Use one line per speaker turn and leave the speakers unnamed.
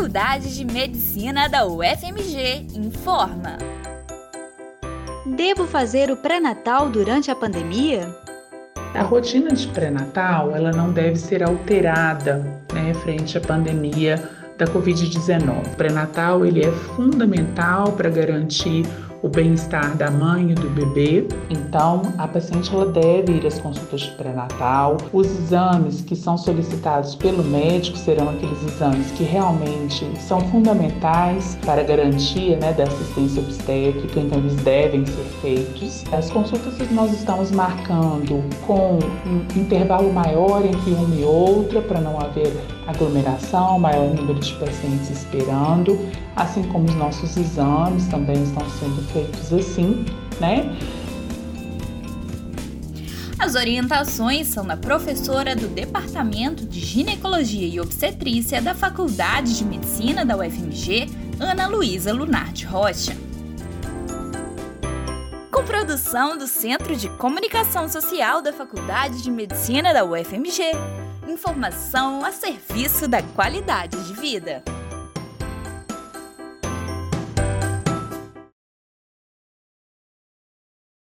Faculdade de Medicina da UFMG informa.
Devo fazer o pré-natal durante a pandemia?
A rotina de pré-natal ela não deve ser alterada né, frente à pandemia da Covid-19. O pré-natal ele é fundamental para garantir o bem-estar da mãe e do bebê. Então, a paciente ela deve ir às consultas de pré-natal. Os exames que são solicitados pelo médico serão aqueles exames que realmente são fundamentais para a garantia né, da assistência obstétrica, então eles devem ser feitos. As consultas nós estamos marcando com um intervalo maior entre uma e outra para não haver aglomeração, maior número de pacientes esperando, assim como os nossos exames também estão sendo feitos assim, né?
As orientações são da professora do Departamento de Ginecologia e Obstetrícia da Faculdade de Medicina da UFMG, Ana Luísa Lunardi Rocha. Com produção do Centro de Comunicação Social da Faculdade de Medicina da UFMG. Informação a serviço da qualidade de vida.